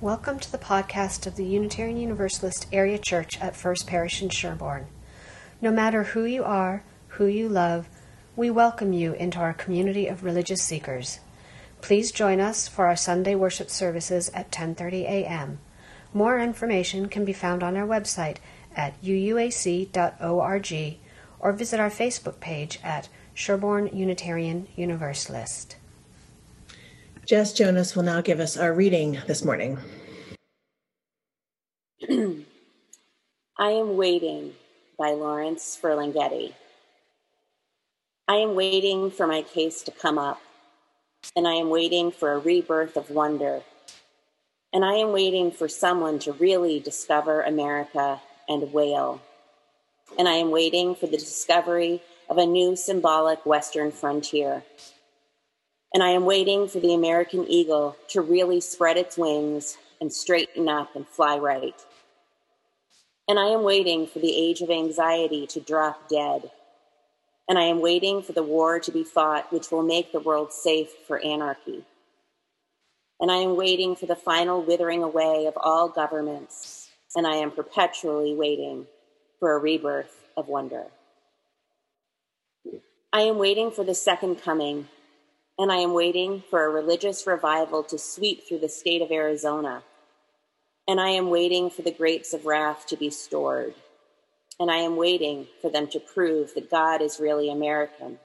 Welcome to the podcast of the Unitarian Universalist Area Church at First Parish in Sherborn. No matter who you are, who you love, we welcome you into our community of religious seekers. Please join us for our Sunday worship services at 10:30 a.m. More information can be found on our website at uuac.org or visit our Facebook page at Sherborn Unitarian Universalist. Jess Jonas will now give us our reading this morning. I am waiting by Lawrence Ferlinghetti. I am waiting for my case to come up, and I am waiting for a rebirth of wonder, and I am waiting for someone to really discover America and wail, and I am waiting for the discovery of a new symbolic Western frontier and I am waiting for the American eagle to really spread its wings and straighten up and fly right. And I am waiting for the age of anxiety to drop dead. And I am waiting for the war to be fought which will make the world safe for anarchy. And I am waiting for the final withering away of all governments. And I am perpetually waiting for a rebirth of wonder. I am waiting for the second coming and I am waiting for a religious revival to sweep through the state of Arizona. And I am waiting for the grapes of wrath to be stored. And I am waiting for them to prove that God is really American.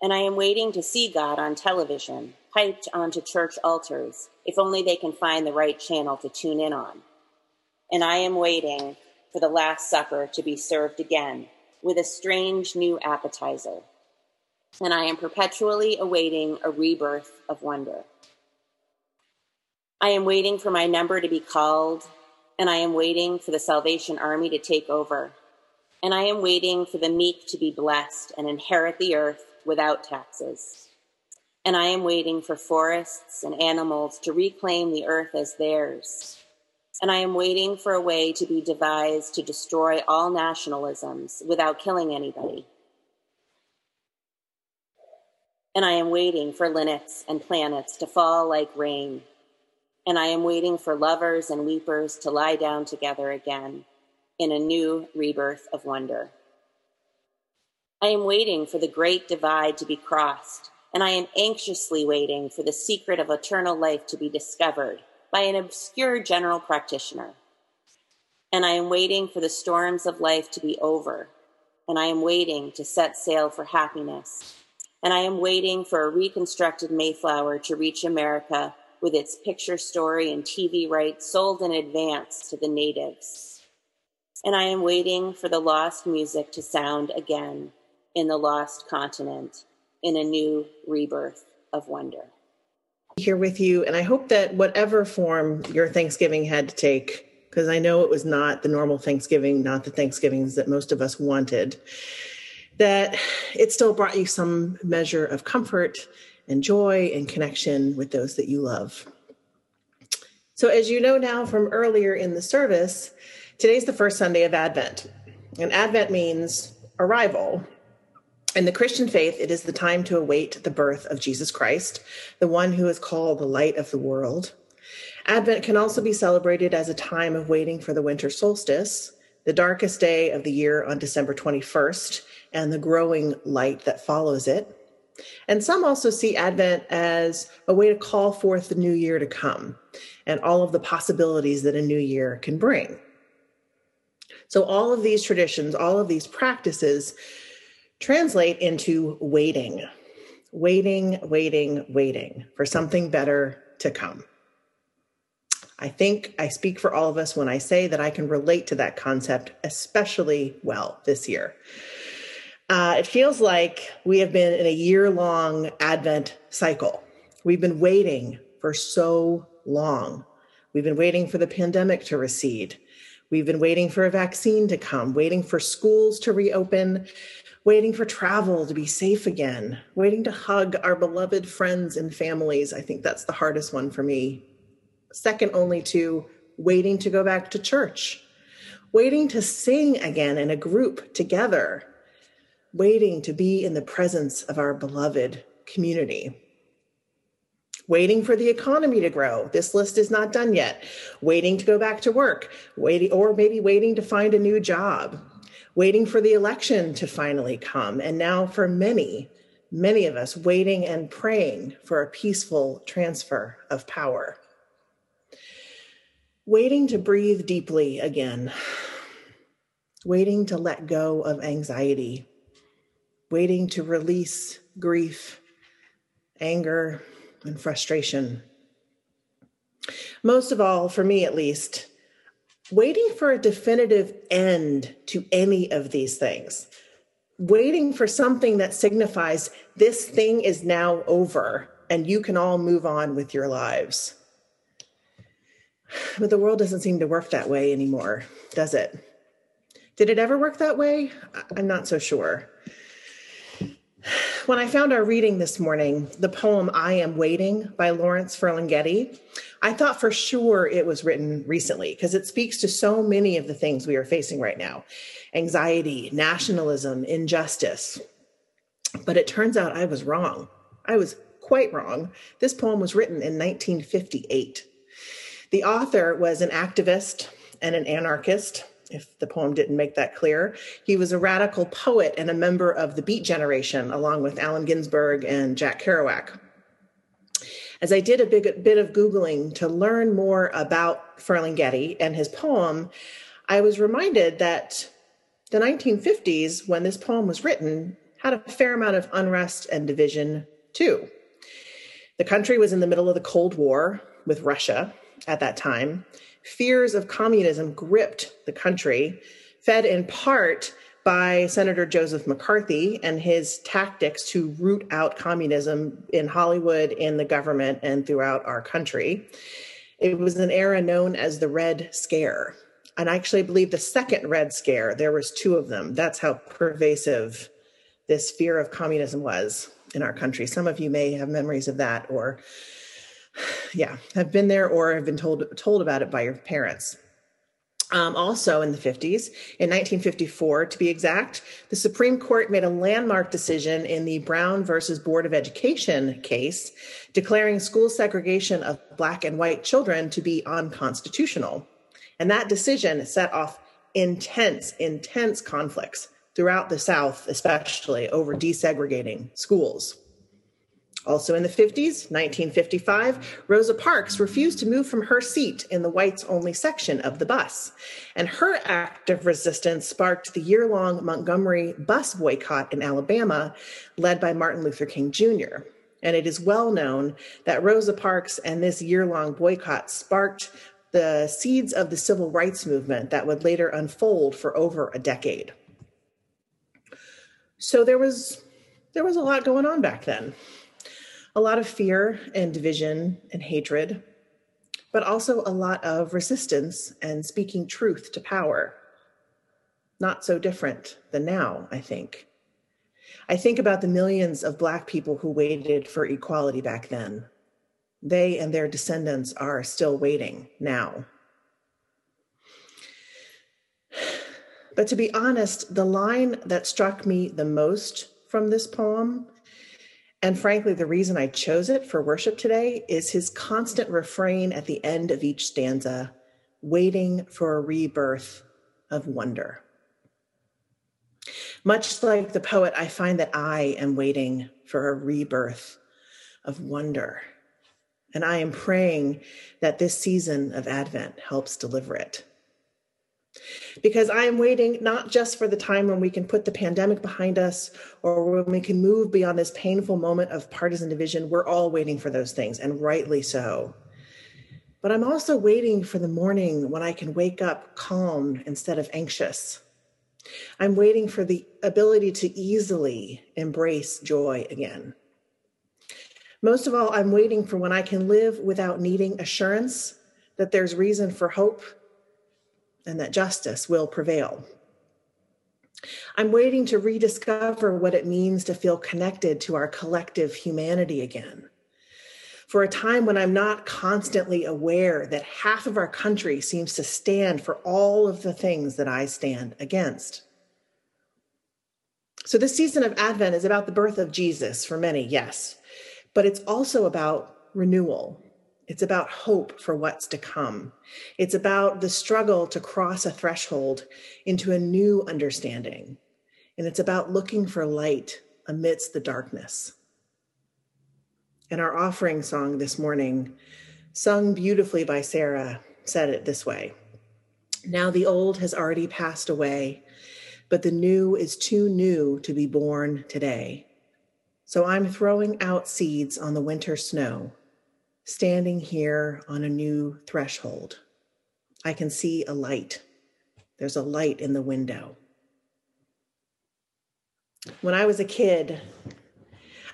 And I am waiting to see God on television, piped onto church altars, if only they can find the right channel to tune in on. And I am waiting for the Last Supper to be served again with a strange new appetizer and I am perpetually awaiting a rebirth of wonder. I am waiting for my number to be called, and I am waiting for the Salvation Army to take over, and I am waiting for the meek to be blessed and inherit the earth without taxes. And I am waiting for forests and animals to reclaim the earth as theirs. And I am waiting for a way to be devised to destroy all nationalisms without killing anybody and I am waiting for linnets and planets to fall like rain. And I am waiting for lovers and weepers to lie down together again in a new rebirth of wonder. I am waiting for the great divide to be crossed, and I am anxiously waiting for the secret of eternal life to be discovered by an obscure general practitioner. And I am waiting for the storms of life to be over, and I am waiting to set sail for happiness and I am waiting for a reconstructed Mayflower to reach America with its picture story and TV rights sold in advance to the natives. And I am waiting for the lost music to sound again in the lost continent in a new rebirth of wonder. Here with you, and I hope that whatever form your Thanksgiving had to take, because I know it was not the normal Thanksgiving, not the Thanksgivings that most of us wanted that it still brought you some measure of comfort and joy and connection with those that you love. So, as you know now from earlier in the service, today's the first Sunday of Advent. And Advent means arrival. In the Christian faith, it is the time to await the birth of Jesus Christ, the one who is called the light of the world. Advent can also be celebrated as a time of waiting for the winter solstice, the darkest day of the year on December 21st, and the growing light that follows it. And some also see Advent as a way to call forth the new year to come and all of the possibilities that a new year can bring. So, all of these traditions, all of these practices translate into waiting, waiting, waiting, waiting for something better to come. I think I speak for all of us when I say that I can relate to that concept especially well this year. Uh, it feels like we have been in a year long Advent cycle. We've been waiting for so long. We've been waiting for the pandemic to recede. We've been waiting for a vaccine to come, waiting for schools to reopen, waiting for travel to be safe again, waiting to hug our beloved friends and families. I think that's the hardest one for me. Second only to waiting to go back to church, waiting to sing again in a group together, waiting to be in the presence of our beloved community, waiting for the economy to grow. This list is not done yet. Waiting to go back to work, waiting, or maybe waiting to find a new job, waiting for the election to finally come. And now, for many, many of us, waiting and praying for a peaceful transfer of power. Waiting to breathe deeply again, waiting to let go of anxiety, waiting to release grief, anger, and frustration. Most of all, for me at least, waiting for a definitive end to any of these things, waiting for something that signifies this thing is now over and you can all move on with your lives. But the world doesn't seem to work that way anymore, does it? Did it ever work that way? I'm not so sure. When I found our reading this morning, the poem I Am Waiting by Lawrence Ferlinghetti, I thought for sure it was written recently because it speaks to so many of the things we are facing right now anxiety, nationalism, injustice. But it turns out I was wrong. I was quite wrong. This poem was written in 1958. The author was an activist and an anarchist if the poem didn't make that clear. He was a radical poet and a member of the Beat Generation, along with Allen Ginsberg and Jack Kerouac. As I did a big, bit of Googling to learn more about Ferlinghetti and his poem, I was reminded that the 1950s, when this poem was written, had a fair amount of unrest and division too. The country was in the middle of the Cold War with Russia at that time fears of communism gripped the country, fed in part by Senator Joseph McCarthy and his tactics to root out communism in Hollywood, in the government, and throughout our country. It was an era known as the Red Scare. And I actually believe the second Red Scare, there was two of them. That's how pervasive this fear of communism was in our country. Some of you may have memories of that or yeah, have been there or have been told told about it by your parents. Um, also in the 50s, in 1954 to be exact, the Supreme Court made a landmark decision in the Brown versus Board of Education case, declaring school segregation of black and white children to be unconstitutional. And that decision set off intense, intense conflicts throughout the South, especially over desegregating schools. Also in the 50s, 1955, Rosa Parks refused to move from her seat in the whites only section of the bus. And her act of resistance sparked the year long Montgomery bus boycott in Alabama, led by Martin Luther King Jr. And it is well known that Rosa Parks and this year long boycott sparked the seeds of the civil rights movement that would later unfold for over a decade. So there was there was a lot going on back then a lot of fear and division and hatred, but also a lot of resistance and speaking truth to power. Not so different than now, I think. I think about the millions of Black people who waited for equality back then. They and their descendants are still waiting now. But to be honest, the line that struck me the most from this poem and frankly, the reason I chose it for worship today is his constant refrain at the end of each stanza waiting for a rebirth of wonder. Much like the poet, I find that I am waiting for a rebirth of wonder. And I am praying that this season of Advent helps deliver it because I am waiting not just for the time when we can put the pandemic behind us or when we can move beyond this painful moment of partisan division. We're all waiting for those things, and rightly so. But I'm also waiting for the morning when I can wake up calm instead of anxious. I'm waiting for the ability to easily embrace joy again. Most of all, I'm waiting for when I can live without needing assurance that there's reason for hope and that justice will prevail. I'm waiting to rediscover what it means to feel connected to our collective humanity again. For a time when I'm not constantly aware that half of our country seems to stand for all of the things that I stand against. So, this season of Advent is about the birth of Jesus for many, yes, but it's also about renewal. It's about hope for what's to come. It's about the struggle to cross a threshold into a new understanding. And it's about looking for light amidst the darkness. And our offering song this morning, sung beautifully by Sarah, said it this way Now the old has already passed away, but the new is too new to be born today. So I'm throwing out seeds on the winter snow, standing here on a new threshold. I can see a light. There's a light in the window. When I was a kid,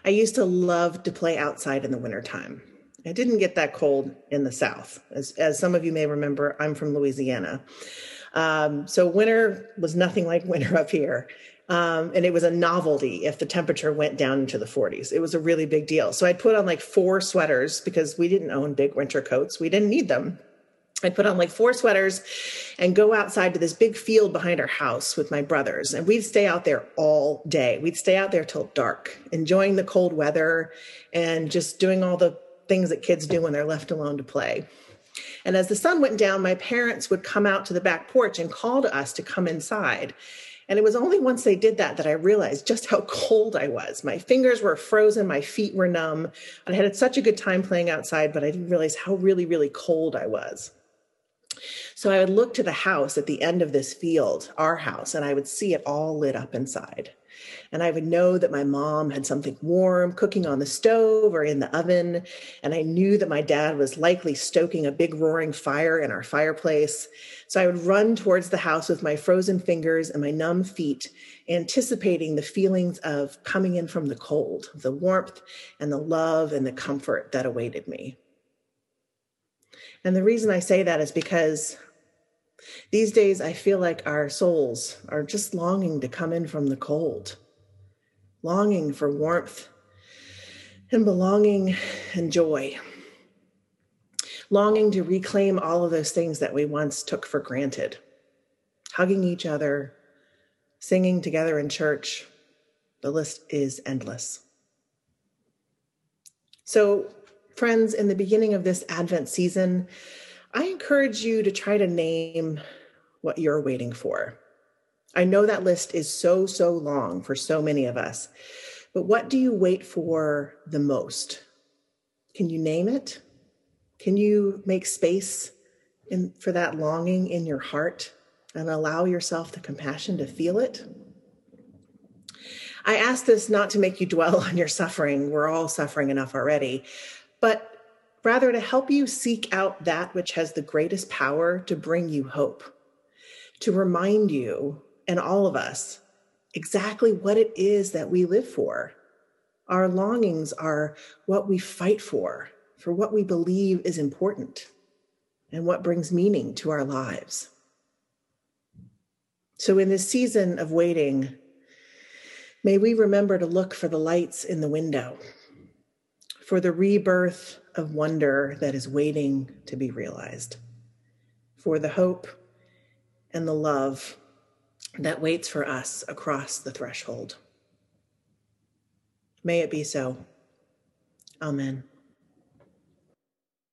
I used to love to play outside in the wintertime. It didn't get that cold in the South. As, as some of you may remember, I'm from Louisiana. Um, so winter was nothing like winter up here. Um, and it was a novelty if the temperature went down into the 40s. It was a really big deal. So I'd put on like four sweaters because we didn't own big winter coats. We didn't need them. I'd put on like four sweaters and go outside to this big field behind our house with my brothers. And we'd stay out there all day. We'd stay out there till dark, enjoying the cold weather and just doing all the things that kids do when they're left alone to play. And as the sun went down, my parents would come out to the back porch and call to us to come inside. And it was only once they did that that I realized just how cold I was. My fingers were frozen, my feet were numb. I had such a good time playing outside, but I didn't realize how really, really cold I was. So I would look to the house at the end of this field, our house, and I would see it all lit up inside. And I would know that my mom had something warm cooking on the stove or in the oven. And I knew that my dad was likely stoking a big roaring fire in our fireplace. So I would run towards the house with my frozen fingers and my numb feet, anticipating the feelings of coming in from the cold, the warmth and the love and the comfort that awaited me. And the reason I say that is because these days I feel like our souls are just longing to come in from the cold longing for warmth and belonging and joy, longing to reclaim all of those things that we once took for granted, hugging each other, singing together in church. The list is endless. So, friends, in the beginning of this Advent season, I encourage you to try to name what you're waiting for. I know that list is so, so long for so many of us, but what do you wait for the most? Can you name it? Can you make space in, for that longing in your heart and allow yourself the compassion to feel it? I ask this not to make you dwell on your suffering. We're all suffering enough already, but rather to help you seek out that which has the greatest power to bring you hope, to remind you and all of us exactly what it is that we live for. Our longings are what we fight for, for what we believe is important and what brings meaning to our lives. So, in this season of waiting, may we remember to look for the lights in the window, for the rebirth of wonder that is waiting to be realized, for the hope and the love that waits for us across the threshold. May it be so. Amen.